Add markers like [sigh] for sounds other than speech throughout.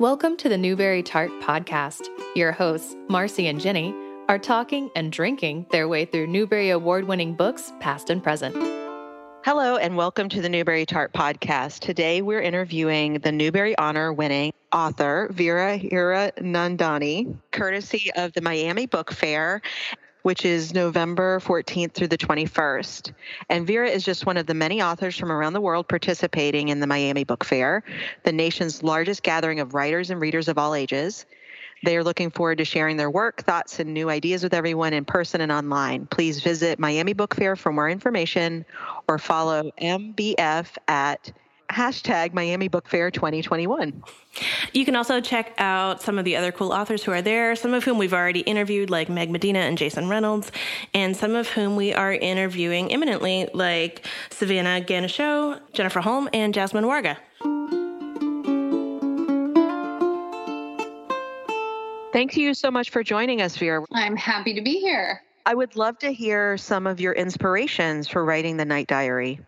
Welcome to the Newbery Tart Podcast. Your hosts, Marcy and Jennie, are talking and drinking their way through Newbery Award winning books, past and present. Hello, and welcome to the Newbery Tart Podcast. Today we're interviewing the Newbery Honor winning author, Veera Hiranandani, courtesy of the Miami Book Fair which is November 14th through the 21st. And Veera is just one of the many authors from around the world participating in the Miami Book Fair, the nation's largest gathering of writers and readers of all ages. They are looking forward to sharing their work, thoughts, and new ideas with everyone in person and online. Please visit Miami Book Fair for more information or follow MBF at hashtag Miami Book Fair 2021. You can also check out some of the other cool authors who are there, some of whom we've already interviewed, like Meg Medina and Jason Reynolds, and some of whom we are interviewing imminently, like Savannah Ganesho, Jennifer Holm, and Jasmine Warga. Thank you so much for joining us, Veera. I'm happy to be here. I would love to hear some of your inspirations for writing the Night Diary.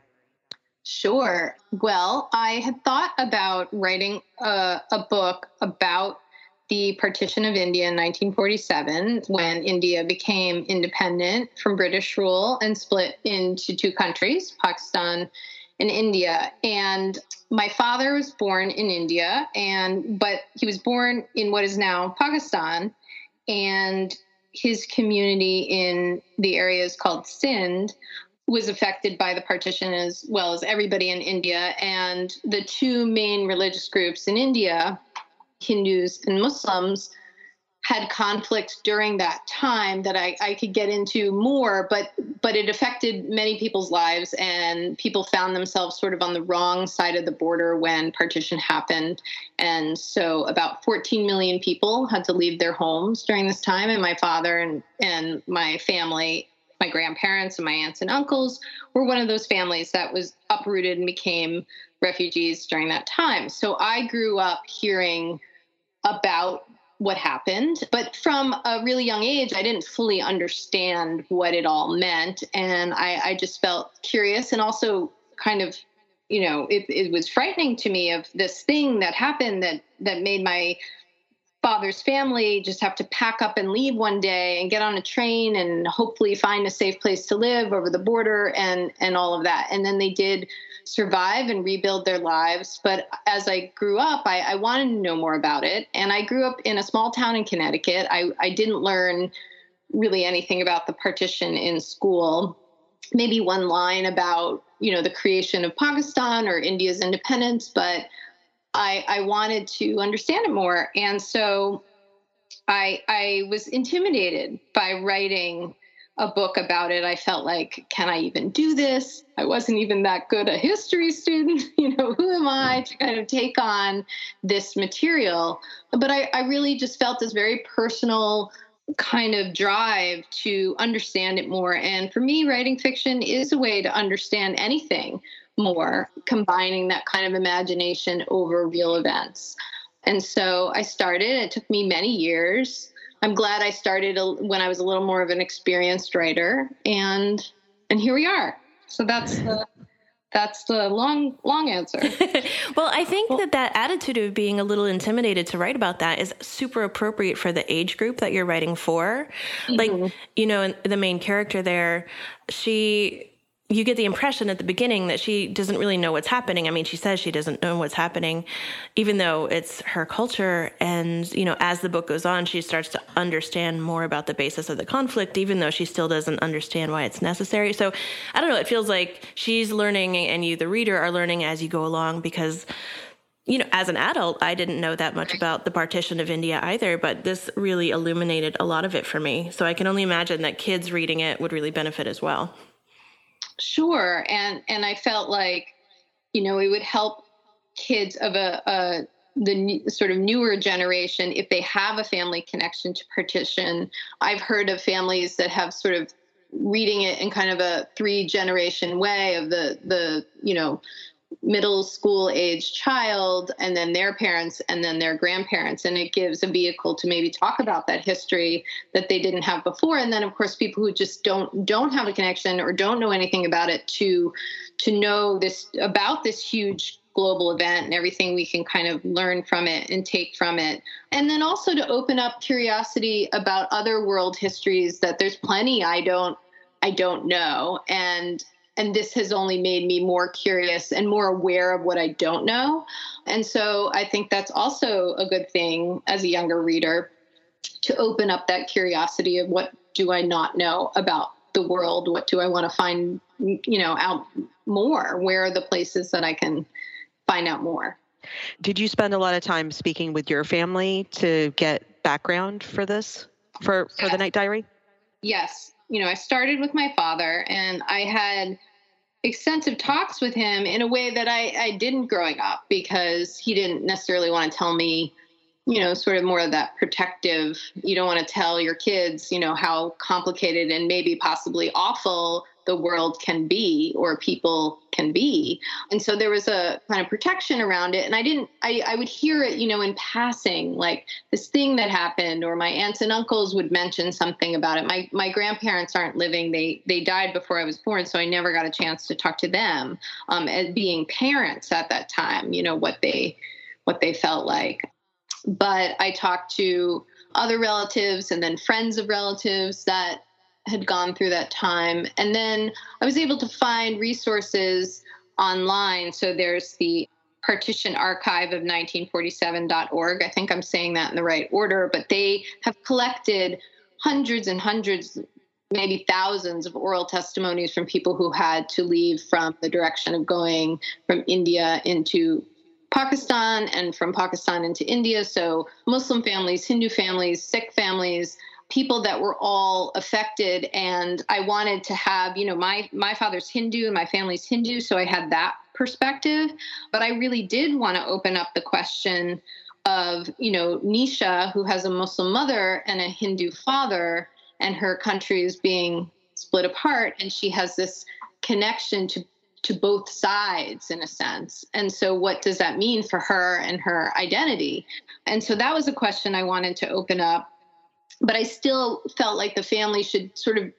Sure. Well, I had thought about writing a, a, book about the partition of India in 1947 when India became independent from British rule and split into two countries, Pakistan and India. And my father was born in India and but he was born in what is now Pakistan and his community in the area is called Sindh was affected by the partition as well as everybody in India. And the two main religious groups in India, Hindus and Muslims, had conflict during that time that I, I could get into more, but but it affected many people's lives and people found themselves sort of on the wrong side of the border when partition happened. And so about 14 million people had to leave their homes during this time. And my father and, and my family my grandparents and my aunts and uncles were one of those families that was uprooted and became refugees during that time. So I grew up hearing about what happened. But from a really young age, I didn't fully understand what it all meant. And I, I just felt curious and also kind of, you know, it, it was frightening to me of this thing that happened that that made my father's family just have to pack up and leave one day and get on a train and hopefully find a safe place to live over the border and and all of that. And then they did survive and rebuild their lives. But as i grew up i, I wanted to know more about it. And i grew up in a small town in connecticut. I, I didn't learn really anything about the partition in school. Maybe one line about you know the creation of pakistan or india's independence but I, I wanted to understand it more. And so I, I was intimidated by writing a book about it. I felt like, can I even do this? I wasn't even that good a history student. [laughs] You know, who am I to kind of take on this material? But I, I really just felt this very personal kind of drive to understand it more. And for me, writing fiction is a way to understand anything more, combining that kind of imagination over real events. And so I started. It took me many years. I'm glad I started when I was a little more of an experienced writer, and and here we are. So that's the that's the long long answer [laughs] well i think well, that that attitude of being a little intimidated to write about that is super appropriate for the age group that you're writing for mm-hmm. like you know the main character there she you get the impression at the beginning that she doesn't really know what's happening. I mean, she says she doesn't know what's happening, even though it's her culture. And, you know, as the book goes on, she starts to understand more about the basis of the conflict, even though she still doesn't understand why it's necessary. So I don't know, it feels like she's learning and you, the reader, are learning as you go along because. You know, as an adult, I didn't know that much about the partition of India either, but this really illuminated a lot of it for me. So I can only imagine that kids reading it would really benefit as well. Sure, and and I felt like, you know, it would help kids of a, a the sort of newer generation if they have a family connection to partition. I've heard of families that have sort of reading it in kind of a three generation way of the the you know middle school age child and then their parents and then their grandparents. And it gives a vehicle to maybe talk about that history that they didn't have before. And then of course people who just don't don't have a connection or don't know anything about it to to know this about this huge global event and everything we can kind of learn from it and take from it. And then also to open up curiosity about other world histories that there's plenty I don't I don't know. And and this has only made me more curious and more aware of what I don't know. And so I think that's also a good thing as a younger reader to open up that curiosity of what do I not know about the world? What do I want to find, you know, out more? Where are the places that I can find out more. Did you spend a lot of time speaking with your family to get background for this, for, for the night diary? Yes. You know, I started with my father and I had extensive talks with him in a way that I, I didn't growing up because he didn't necessarily want to tell me you know, sort of more of that protective, you don't want to tell your kids, you know, how complicated and maybe possibly awful the world can be or people can be. And so there was a kind of protection around it. And I didn't, I, I would hear it, you know, in passing, like this thing that happened, or my aunts and uncles would mention something about it. My, my grandparents aren't living. They, they died before I was born. So I never got a chance to talk to them um, as being parents at that time, you know, what they, what they felt like. But I talked to other relatives and then friends of relatives that had gone through that time. And then I was able to find resources online. So there's the Partition Archive of 1947.org. I think I'm saying that in the right order, but they have collected hundreds and hundreds, maybe thousands of oral testimonies from people who had to leave from the direction of going from India into Pakistan and from Pakistan into India. So Muslim families, Hindu families, Sikh families, people that were all affected and i wanted to have you know my my father's hindu and my family's hindu so i had that perspective but i really did want to open up the question of you know nisha who has a muslim mother and a hindu father and her country is being split apart and she has this connection to to both sides in a sense. And so, what does that mean for her and her identity? And so, that was a question I wanted to open up but I still felt like the family should sort of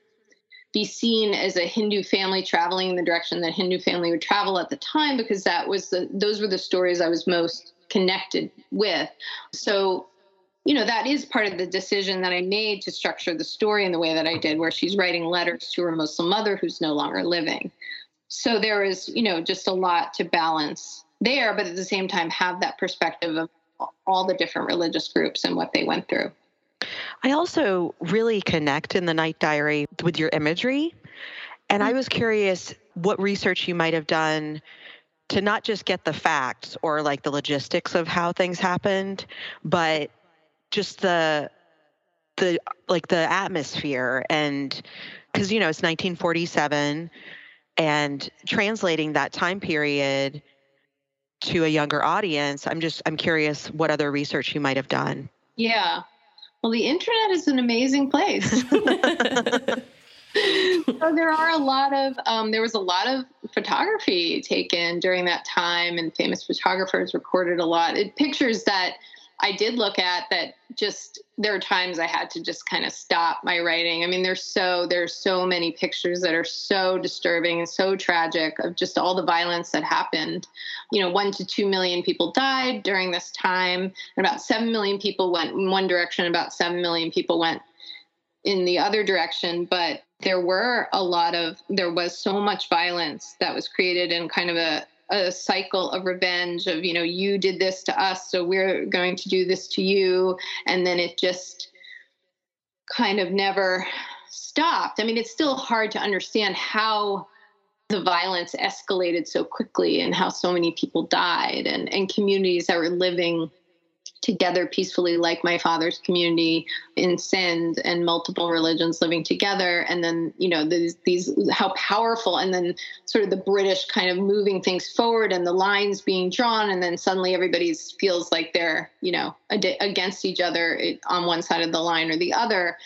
be seen as a Hindu family traveling in the direction that Hindu family would travel at the time because that was the those were the stories I was most connected with. So, you know, that is part of the decision that I made to structure the story in the way that I did, where she's writing letters to her Muslim mother who's no longer living. So there is, you know, just a lot to balance there, but at the same time have that perspective of all the different religious groups and what they went through. I also really connect in the night diary with your imagery. And I mm. was curious what research you might have done to not just get the facts or like the logistics of how things happened, but just the the like the atmosphere and because you know it's 1947 and translating that time period to a younger audience i'm just i'm curious what other research you might have done. Yeah well, the internet is an amazing place. [laughs] so there are a lot of um, there was a lot of photography taken during that time, and famous photographers recorded a lot. It, pictures that I did look at that just there are times I had to just kind of stop my writing. I mean, there's so there's so many pictures that are so disturbing and so tragic of just all the violence that happened. You know, one to two million people died during this time, and about seven million people went in one direction, about seven million people went in the other direction. But there were a lot of there was so much violence that was created in kind of a a cycle of revenge of you know you did this to us so we're going to do this to you. And then it just kind of never stopped. I mean it's still hard to understand how the violence escalated so quickly and how so many people died and, and communities that were living together peacefully, like my father's community in Sindh and multiple religions living together. And then, you know, these, these, how powerful, and then sort of the British kind of moving things forward and the lines being drawn. And then suddenly everybody feels like they're, you know, ad- against each other on one side of the line or the other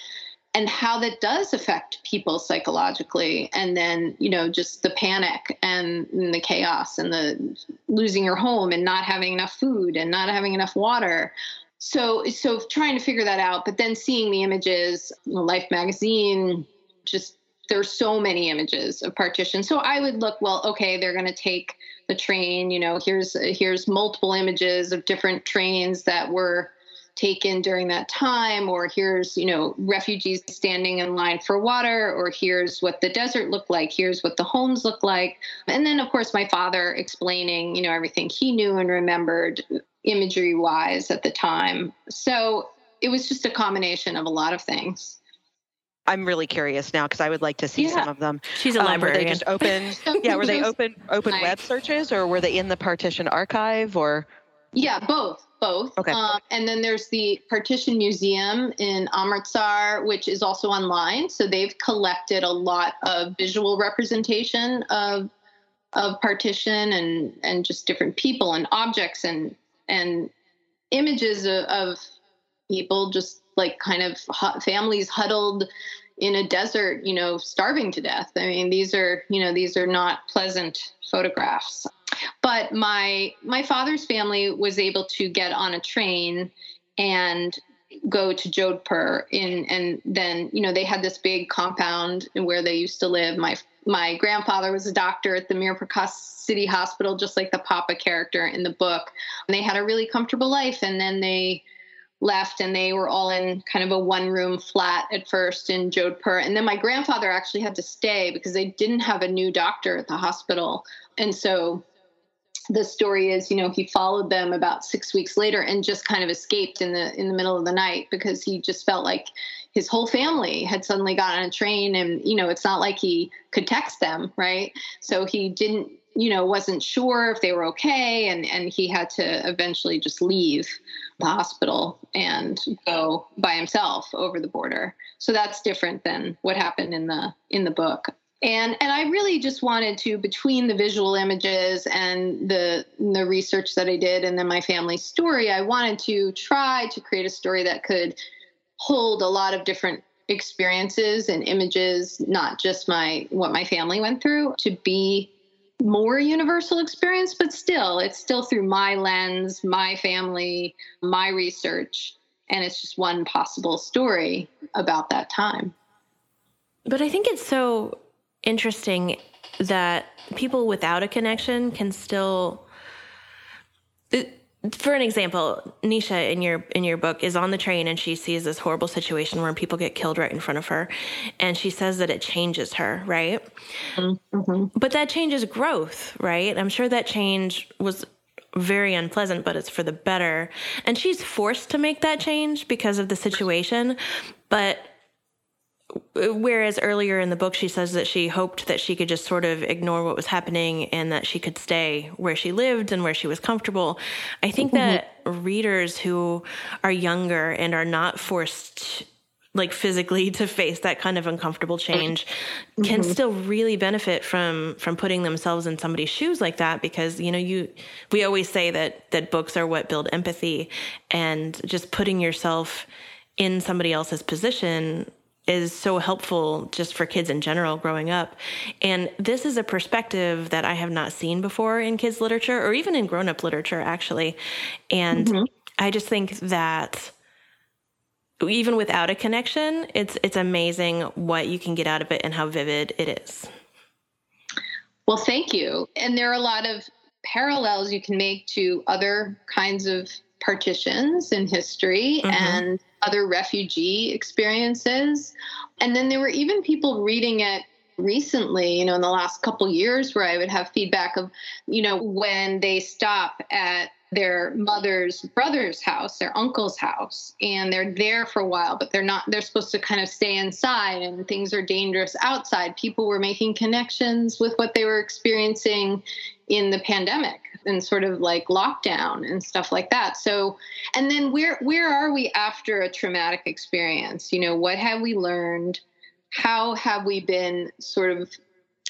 and how that does affect people psychologically and then you know just the panic and, and, the chaos and the losing your home and not having enough food and not having enough water so so trying to figure that out but then seeing the images life magazine just there's so many images of partition so i would look well okay they're going to take the train. You know, here's here's multiple images of different trains that were taken during that time or here's you know refugees standing in line for water or here's what the desert looked like here's what the homes look like and then of course my father explaining you know everything he knew and remembered imagery wise at the time so it was just a combination of a lot of things I'm really curious now because I would like to see yeah. some of them. She's a um, librarian. Were they just open? [laughs] yeah, were they open open web searches or were they in the partition archive or? Yeah, both both. Okay. Um, and then there's the Partition Museum in Amritsar, which is also online. So they've collected a lot of visual representation of of partition and and just different people and objects and and images of, of people just like kind of families huddled in a desert, you know, starving to death. I mean, these are, you know, these are not pleasant photographs. But my my father's family was able to get on a train and go to Jodhpur in and then you know they had this big compound where they used to live. My my grandfather was a doctor at the Mirpur Khas City Hospital just like the papa character in the book. And they had a really comfortable life and then they left and they were all in kind of a one room flat at first in Jodhpur. And then my grandfather actually had to stay because they didn't have a new doctor at the hospital. And so the story is, you know, he followed them about six weeks later and just kind of escaped in the in the middle of the night because he just felt like his whole family had suddenly got on a train and you know it's not like he could text them right? So he didn't you know wasn't sure if they were okay and and he had to eventually just leave the hospital and go by himself over the border. So that's different than what happened in the in the book and and I really just wanted to between the visual images and the the research that I did and then my family story I wanted to try to create a story that could hold a lot of different experiences and images not just my what my family went through to be more universal experience but still it's still through my lens my family my research and it's just one possible story about that time. But i think it's so interesting that people without a connection can still for an example, Nisha in your in your book is on the train and she sees this horrible situation where people get killed right in front of her, and she says that it changes her, right? Mm-hmm. But that changes growth, right? I'm sure that change was very unpleasant, but it's for the better. And she's forced to make that change because of the situation, but whereas earlier in the book she says that she hoped that she could just sort of ignore what was happening and that she could stay where she lived and where she was comfortable i think mm-hmm. that readers who are younger and are not forced like physically [laughs] to face that kind of uncomfortable change mm-hmm. can still really benefit from from putting themselves in somebody's shoes like that because you know you we always say that that books are what build empathy and just putting yourself in somebody else's position is so helpful just for kids in general growing up. And this is a perspective that I have not seen before in kids' literature or even in grown up literature, actually. And mm-hmm. I just think that even without a connection, it's it's amazing what you can get out of it and how vivid it is. Well, thank you. And there are a lot of parallels you can make to other kinds of partitions in history mm-hmm. and other refugee experiences. And then there were even people reading it recently, you know, in the last couple years where I would have feedback of, you know, when they stop at their mother's brother's house, their uncle's house, and they're there for a while, but they're not, they're supposed to kind of stay inside and things are dangerous outside. People were making connections with what they were experiencing in the pandemic and sort of like lockdown and stuff like that. So, and then where where are we after a traumatic experience? You know, what have we learned? How have we been sort of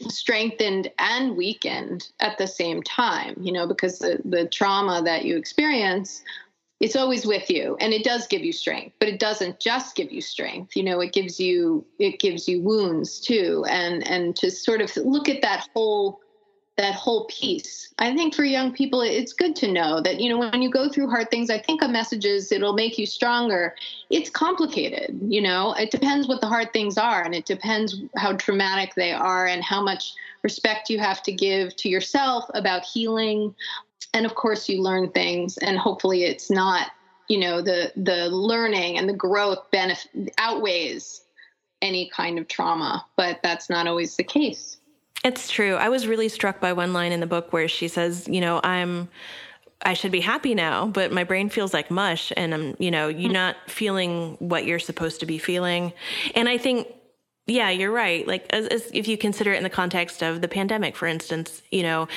strengthened and weakened at the same time? You know, because the the trauma that you experience it's always with you and it does give you strength but it doesn't just give you strength you know it gives you it gives you wounds too and and to sort of look at that whole that whole piece. I think for young people, it's good to know that, you know, when you go through hard things, I think a message is it'll make you stronger. It's complicated, you know, it depends what the hard things are and it depends how traumatic they are and how much respect you have to give to yourself about healing. And of course, you learn things and hopefully it's not, you know, the, the learning and the growth benefit outweighs any kind of trauma, but that's not always the case. It's true. I was really struck by one line in the book where she says, you know, I'm I should be happy now, but my brain feels like mush and I'm, you know, you're not feeling what you're supposed to be feeling. And I think yeah, you're right. Like as, as if you consider it in the context of the pandemic, for instance, you know,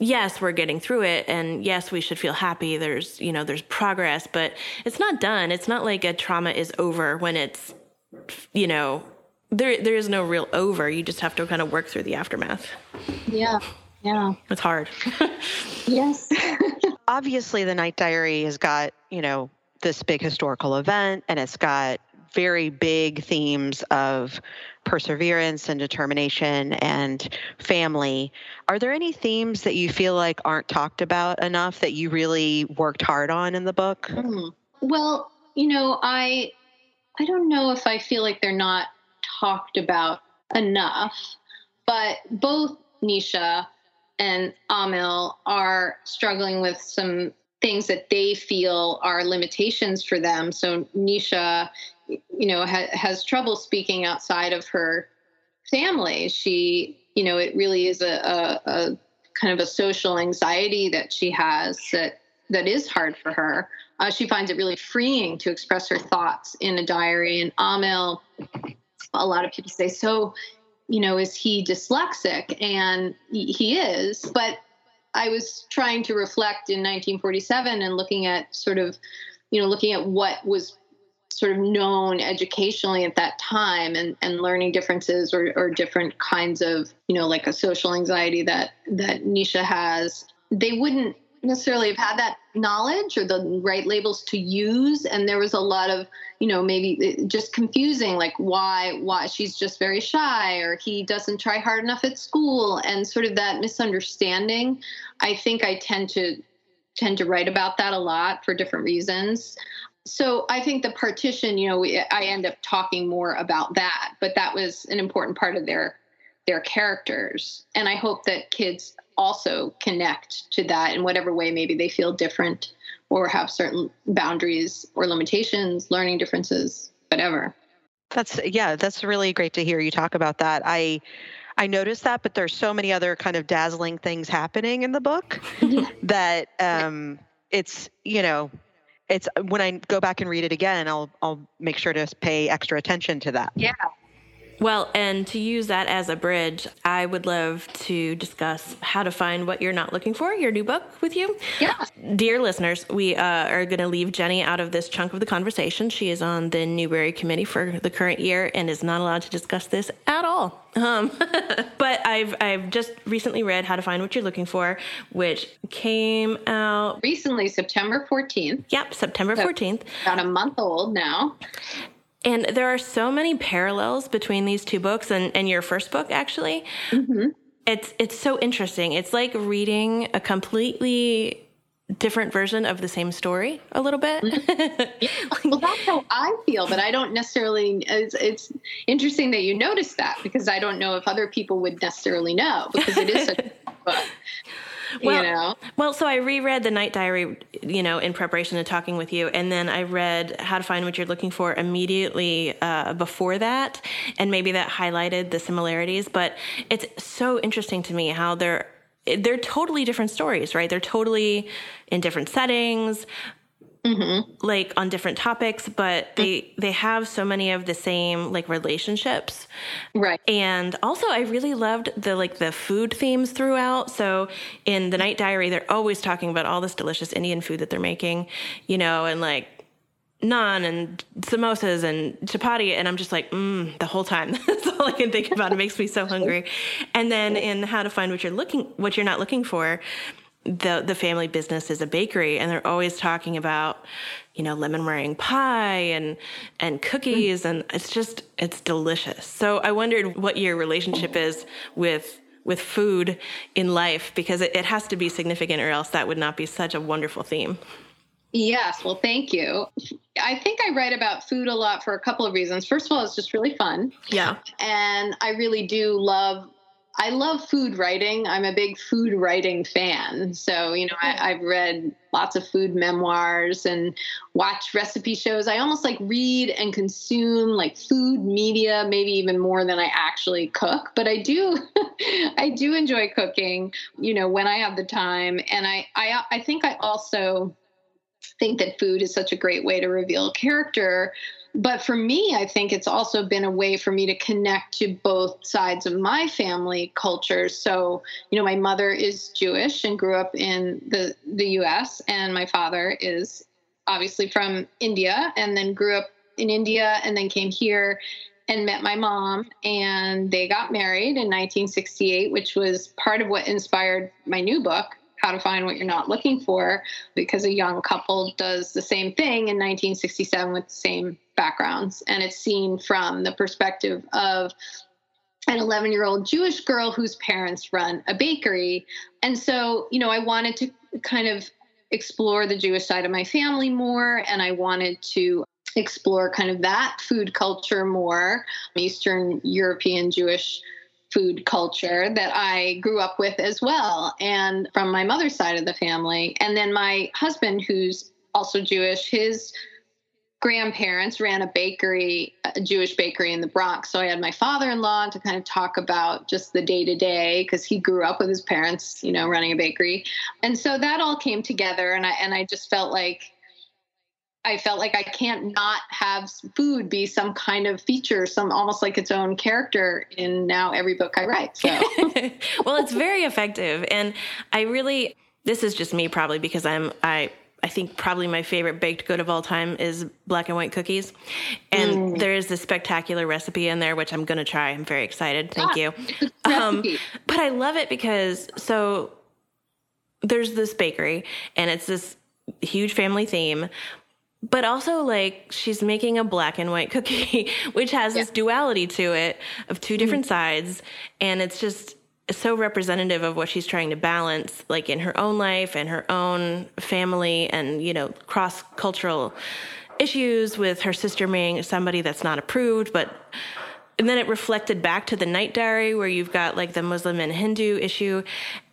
yes, we're getting through it and yes, we should feel happy. There's, you know, there's progress, but it's not done. It's not like a trauma is over when it's, you know, there there is no real over. You just have to kind of work through the aftermath. Yeah. Yeah. It's hard. [laughs] yes. [laughs] Obviously the night diary has got, you know, this big historical event and it's got very big themes of perseverance and determination and family. Are there any themes that you feel like aren't talked about enough that you really worked hard on in the book? Mm. Well, you know, I I don't know if I feel like they're not talked about enough, but both Nisha and Amil are struggling with some things that they feel are limitations for them. So Nisha, you know, ha- has trouble speaking outside of her family. She, you know, it really is a, a, a kind of a social anxiety that she has that that is hard for her. Uh, she finds it really freeing to express her thoughts in a diary. And Amil a lot of people say, so, you know, is he dyslexic? And he is. But I was trying to reflect in 1947 and looking at sort of, you know, looking at what was sort of known educationally at that time and, and learning differences or, or different kinds of, you know, like a social anxiety that, that Nisha has. They wouldn't necessarily have had that knowledge or the right labels to use. And there was a lot of you know maybe just confusing like why why she's just very shy or he doesn't try hard enough at school and sort of that misunderstanding. I think i tend to tend to write about that a lot for different reasons. So i think the partition you know we, i end up talking more about that but that was an important part of their their characters. And i hope that kids also connect to that in whatever way maybe they feel different or have certain boundaries or limitations, learning differences, whatever. That's yeah, that's really great to hear you talk about that. I I noticed that, but there's so many other kind of dazzling things happening in the book [laughs] that um, it's you know it's when I go back and read it again, I'll I'll make sure to pay extra attention to that. Yeah, well, and to use that as a bridge, I would love to discuss how to find what you're not looking for, your new book with you. Yeah. Dear listeners, we uh, are going to leave Jennie out of this chunk of the conversation. She is on the Newbery Committee for the current year and is not allowed to discuss this at all. Um, [laughs] but I've I've just recently read How to Find What You're Looking For, which came out recently, September 14th. Yep, September 14th. About a month old now. And there are so many parallels between these two books and, and your first book, actually. Mm-hmm. It's it's so interesting. It's like reading a completely different version of the same story a little bit. Mm-hmm. [laughs] well, that's how I feel, but I don't necessarily. It's, it's, interesting that you noticed that because I don't know if other people would necessarily know because it is such a [laughs] book. [laughs] well, you know? Well, so I reread the Night Diary, you know, in preparation to talking with you, and then I read How to Find What You're Looking For immediately uh, before that, and maybe that highlighted the similarities. But it's so interesting to me how they're they're totally different stories, right? They're totally in different settings mm-hmm. like on different topics, but they mm-hmm. they have so many of the same like relationships. Right. And also I really loved the like the food themes throughout. So in the night diary, they're always talking about all this delicious Indian food that they're making, you know, and like naan and samosas and chapati and i'm just like mm, the whole time [laughs] that's all i can think about it makes me so hungry and then [laughs] in how to find what you're looking what you're not looking for the the family business is a bakery and they're always talking about you know lemon meringue pie and and cookies and it's just it's delicious so i wondered what your relationship is with with food in life because it, it has to be significant or else that would not be such a wonderful theme. Yes, well, thank you. I think I write about food a lot for a couple of reasons. First of all, it's just really fun. Yeah. And I really do love I love food writing. I'm a big food writing fan. So, you know, I, have read lots of food memoirs and watch recipe shows. I almost like read and consume like food media, maybe even more than I actually cook. But I do, [laughs] I do enjoy cooking, you know, when I have the time. And I, I, I think I also think that food is such a great way to reveal character but for me, I think it's also been a way for me to connect to both sides of my family cultures. So, you know, my mother is Jewish and grew up in the, the US, and my father is obviously from India and then grew up in India and then came here and met my mom and they got married in 1968 which was part of what inspired my new book how to find what you're not looking for because a young couple does the same thing in 1967 with the same backgrounds and it's seen from the perspective of an 11 year old Jewish girl whose parents run a bakery. And so, you know, I wanted to kind of explore the Jewish side of my family more, and I wanted to explore kind of that food culture more, Eastern European Jewish food culture that I grew up with as well, and from my mother's side of the family. And then my husband, who's also Jewish, his grandparents ran a bakery, a Jewish bakery in the Bronx. So I had my father in law to kind of talk about just the day to day because he grew up with his parents, you know, running a bakery. And so that all came together and I and I just felt like I felt like I can't not have food be some kind of feature, some almost like its own character in now every book I write. So [laughs] well, it's very effective. And I really this is just me probably because I'm I I think probably my favorite baked good of all time is black and white cookies. And mm. there is this spectacular recipe in there, which I'm going to try. I'm very excited. Thank ah, you. Um, but I love it because so there's this bakery and it's this huge family theme. But also, like, she's making a black and white [laughs] cookie, which has yeah. this duality to it of two different mm. sides. And it's just, so representative of what she's trying to balance, like in her own life and her own family, and you know, cross cultural issues with her sister being somebody that's not approved, but and then it reflected back to the night diary where you've got like the Muslim and Hindu issue,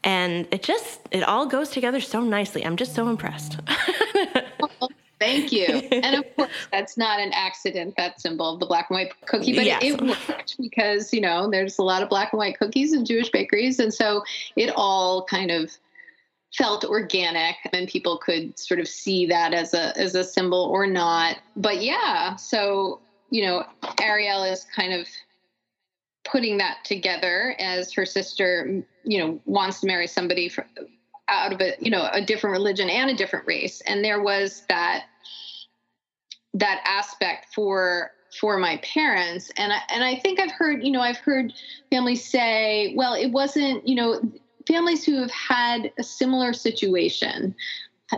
and it just it all goes together so nicely. I'm just so impressed. [laughs] Thank you. and of [laughs] course, that's not an accident, that symbol of the black and white cookie, but yes. it, it, worked because, you know, there's a lot of black and white cookies in Jewish bakeries. And so it all kind of felt organic and people could sort of see that as a as a symbol or not. But yeah, so, you know, Ariel is kind of putting that together as her sister, you know, wants to marry somebody for, out of a you know a different religion and a different race. And there was that that aspect for for my parents. And I, and I think I've heard you know I've heard families say well it wasn't you know families who have had a similar situation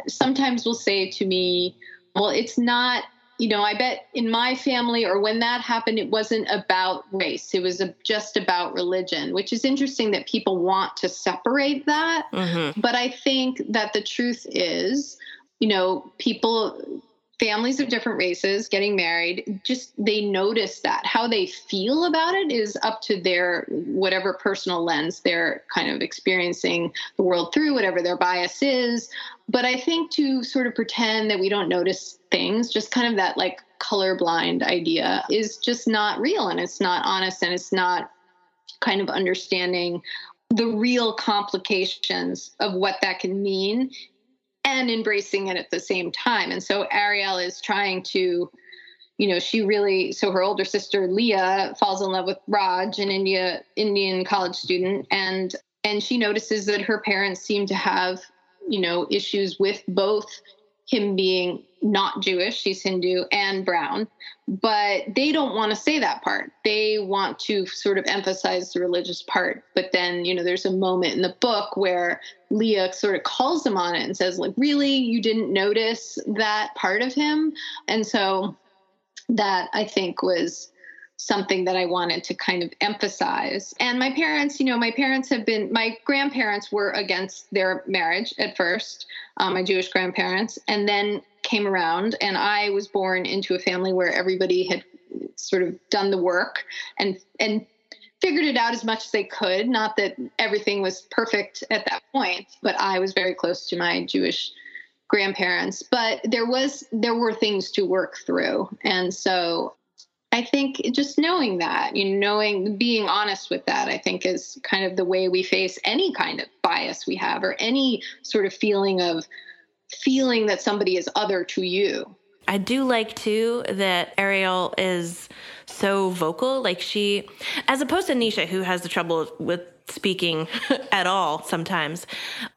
sometimes will say to me well it's not you know, I bet in my family or when that happened, it wasn't about race. It was a, just about religion, which is interesting that people want to separate that. Mm-hmm. But I think that the truth is, you know, people, families of different races getting married, just they notice that. How they feel about it is up to their whatever personal lens they're kind of experiencing the world through, whatever their bias is. But I think to sort of pretend that we don't notice things, just kind of that like colorblind idea is just not real and it's not honest and it's not kind of understanding the real complications of what that can mean and embracing it at the same time. And so Ariel is trying to, you know, she really so her older sister Leah falls in love with Raj, an India Indian college student, and and she notices that her parents seem to have, you know, issues with both him being not Jewish, she's Hindu and brown, but they don't want to say that part. They want to sort of emphasize the religious part. But then, you know, there's a moment in the book where Leah sort of calls him on it and says, like, really, you didn't notice that part of him? And so that I think was something that I wanted to kind of emphasize. And my parents, you know, my parents have been, my grandparents were against their marriage at first, um, my Jewish grandparents, and then came around. And I was born into a family where everybody had sort of done the work and, and, figured it out as much as they could not that everything was perfect at that point but i was very close to my jewish grandparents but there was there were things to work through and so I think just knowing that, you know, knowing, being honest with that, I think is kind of the way we face any kind of bias we have or any sort of feeling of feeling that somebody is other to you. I do like too that Ariel is so vocal. Like she, as opposed to Nisha, who has the trouble with speaking [laughs] at all sometimes.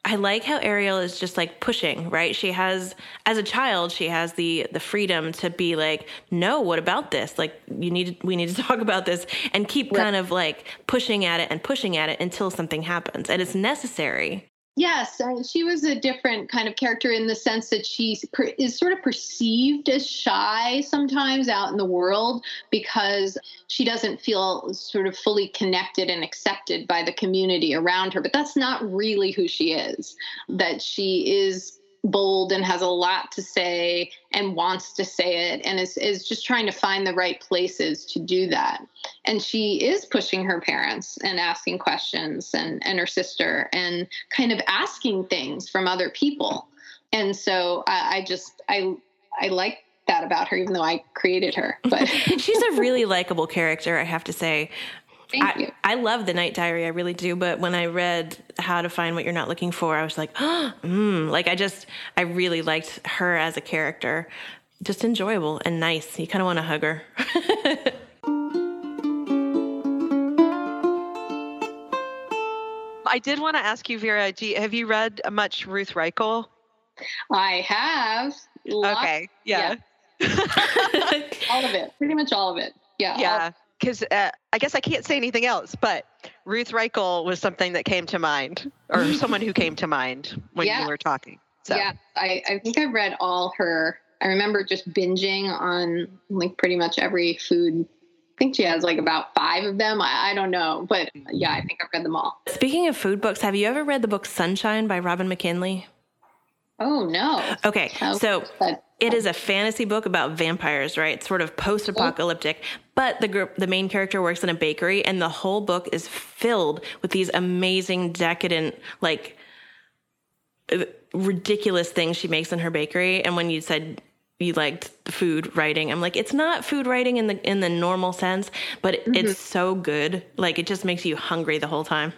I like how Ariel is just like pushing, right? She has as a child, she has the the freedom to be like, "No, what about this? Like you need we need to [laughs] talk about this." And keep kind of like pushing at it and pushing at it until something happens. And it's necessary. Yes, she was a different kind of character in the sense that she is sort of perceived as shy sometimes out in the world because she doesn't feel sort of fully connected and accepted by the community around her. But that's not really who she is. That she is bold and has a lot to say and wants to say it and is, is just trying to find the right places to do that. And she is pushing her parents and asking questions and, and her sister and kind of asking things from other people. And so I, I just I I like that about her, even though I created her. But [laughs] she's a really likable character, I have to say. Thank I, you. I love the night diary, I really do. But when I read how to find what you're not looking for, I was like, oh, [gasps] mm. like I just, I really liked her as a character. Just enjoyable and nice. You kind of want to hug her. [laughs] I did want to ask you, Veera. You, have you read much Ruth Reichl? I have. Lots, okay. Yeah. yeah. [laughs] all of it. Pretty much all of it. Yeah. Yeah because uh, I guess I can't say anything else, but Ruth Reichl was something that came to mind, or [laughs] someone who came to mind when yeah. you were talking. So. Yeah, I, I think I read all her. I remember just binging on like pretty much every food. I think she has like about five of them. I, I don't know, but yeah, I think I've read them all. Speaking of food books, have you ever read the book Sunshine by Robin McKinley? Oh no. Okay, so it is a fantasy book about vampires, right? It's sort of post-apocalyptic, but the group, the main character works in a bakery, and the whole book is filled with these amazing, decadent, like uh, ridiculous things she makes in her bakery. And when you said you liked food writing, I'm like, it's not food writing in the in the normal sense, but mm-hmm. it's so good. Like it just makes you hungry the whole time.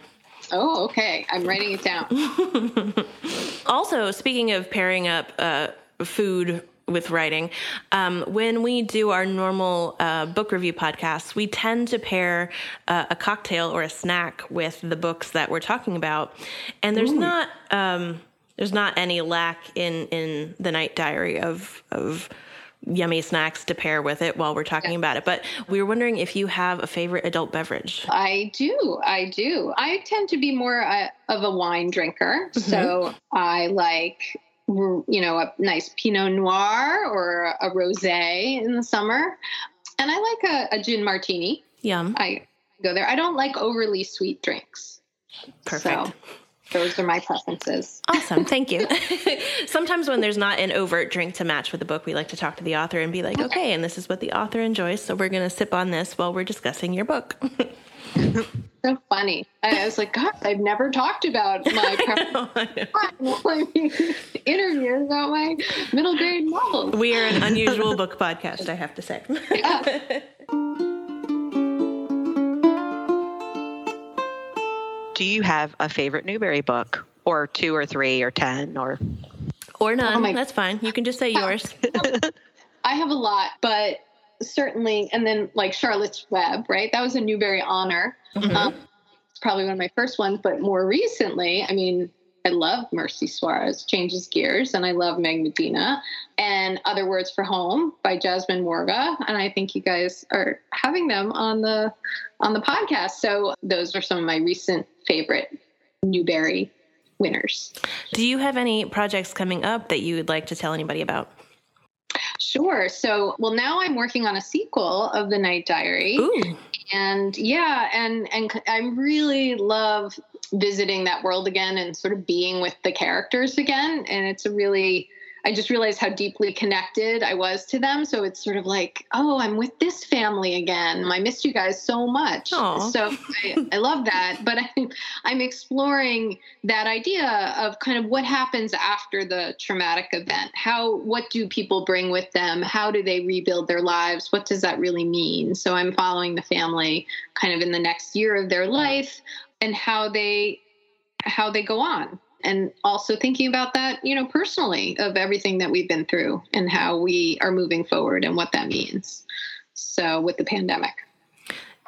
Oh, okay. I'm writing it down. [laughs] also, speaking of pairing up uh, food with writing. Um, when we do our normal uh, book review podcasts, we tend to pair uh, a cocktail or a snack with the books that we're talking about, and there's Ooh. not um, there's not any lack in in the night diary of of yummy snacks to pair with it while we're talking yeah. about it. But we were wondering if you have a favorite adult beverage. I do. I do. I tend to be more uh, of a wine drinker. Mm-hmm. So I like you know, a nice Pinot Noir or a rosé in the summer. And I like a, a gin martini. Yum. I go there. I don't like overly sweet drinks. Perfect. So those are my preferences. Awesome. Thank you. [laughs] [laughs] Sometimes when there's not an overt drink to match with the book, we like to talk to the author and be like, okay, okay and this is what the author enjoys. So we're going to sip on this while we're discussing your book. [laughs] so funny. I was like, God, I've never talked about my interviews about my middle grade novels. We are an unusual book podcast, I have to say. Yeah. Do you have a favorite Newbery book, or two, or three, or ten, or or none? Oh my- That's fine. You can just say yours. [laughs] I have a lot, but certainly, and then like Charlotte's Web, right? That was a Newbery honor. Mm-hmm. Um, it's probably one of my first ones, but more recently, I mean, I love Merci Suarez, Changes Gears, and I love Meg Medina and Other Words for Home by Jasmine Warga. And I think you guys are having them on the on the podcast. So those are some of my recent favorite Newbery winners. Do you have any projects coming up that you would like to tell anybody about? Sure. So, well, now I'm working on a sequel of The Night Diary. Ooh. And yeah, and and I really love visiting that world again and sort of being with the characters again. And it's a really I just realized how deeply connected I was to them. So it's sort of like, oh, I'm with this family again. I missed you guys so much. Aww. So I, I, love that. But I, I'm exploring that idea of kind of what happens after the traumatic event. How, what do people bring with them? How do they rebuild their lives? What does that really mean? So I'm following the family kind of in the next year of their life and how they how they go on and also thinking about that, you know, personally of everything that we've been through and how we are moving forward and what that means. So with the pandemic.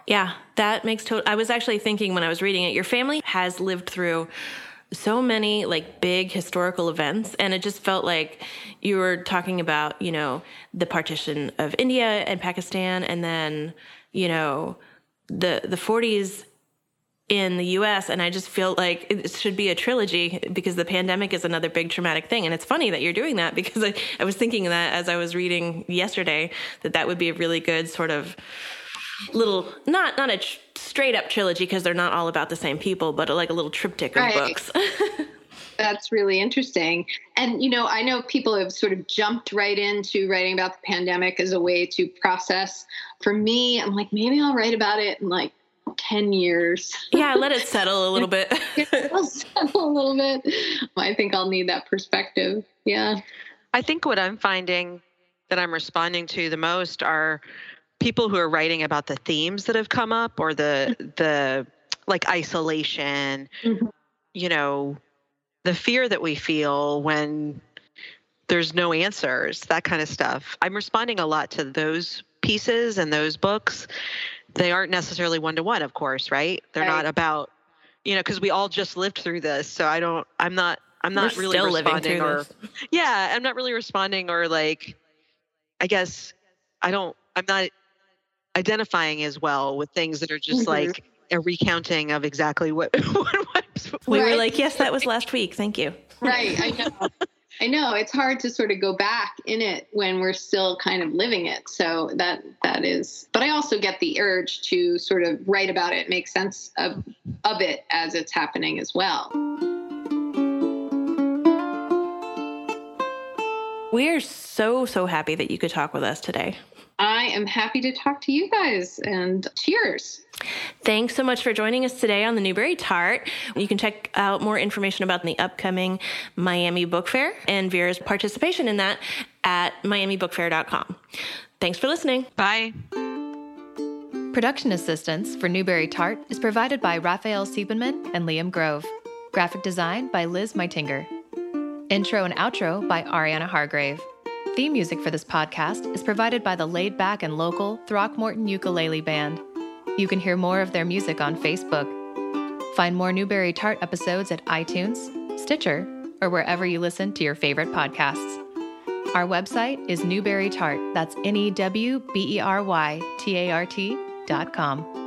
Yeah, that makes total. I was actually thinking when I was reading it, your family has lived through so many like big historical events and it just felt like you were talking about you know the partition of india and pakistan and then you know the the 40s in the US and I just feel like it should be a trilogy because the pandemic is another big traumatic thing and it's funny that you're doing that because I, I was thinking that as I was reading yesterday that that would be a really good sort of little not not a tr- straight up trilogy because they're not all about the same people but like a little triptych of right. books [laughs] That's really interesting. And, you know, I know people have sort of jumped right into writing about the pandemic as a way to process. For me, I'm like, maybe I'll write about it in like 10 years. yeah, let it settle a little bit. [laughs] It'll settle a little bit. I think I'll need that perspective. Yeah. I think what I'm finding that I'm responding to the most are people who are writing about the themes that have come up or the the like isolation, mm-hmm. you know, the fear that we feel when there's no answers, that kind of stuff. I'm responding a lot to those pieces and those books they aren't necessarily one to one, of course, right? They're right. not about, you know, because we all just lived through this. So I don't, I'm not, I'm not We're really responding or, this. [laughs] yeah, I'm not really responding or like, I guess I don't, I'm not identifying as well with things that are just mm-hmm. like a recounting of exactly what, [laughs] what, what we right. were like, yes, that was [laughs] last week. Thank you. Right. I know. I know it's hard to sort of go back in it when we're still kind of living it. So that that is but I also get the urge to sort of write about it, make sense of of it as it's happening as well. We are so so happy that you could talk with us today. I am happy to talk to you guys and cheers. Thanks so much for joining us today on the Newbery Tart. You can check out more information about the upcoming Miami Book Fair and Veera's participation in that at miamibookfair.com. Thanks for listening. Bye. Production assistance for Newbery Tart is provided by Raphael Siebenman and Liam Grove. Graphic design by Liz Meitinger. Intro and outro by Ariana Hargrave. Theme music for this podcast is provided by the laid back and local Throckmorton Ukulele Band. You can hear more of their music on Facebook. Find more Newbery Tart episodes at iTunes, Stitcher, or wherever you listen to your favorite podcasts. Our website is Newbery Tart. That's N E W B E R Y T A R T dot com.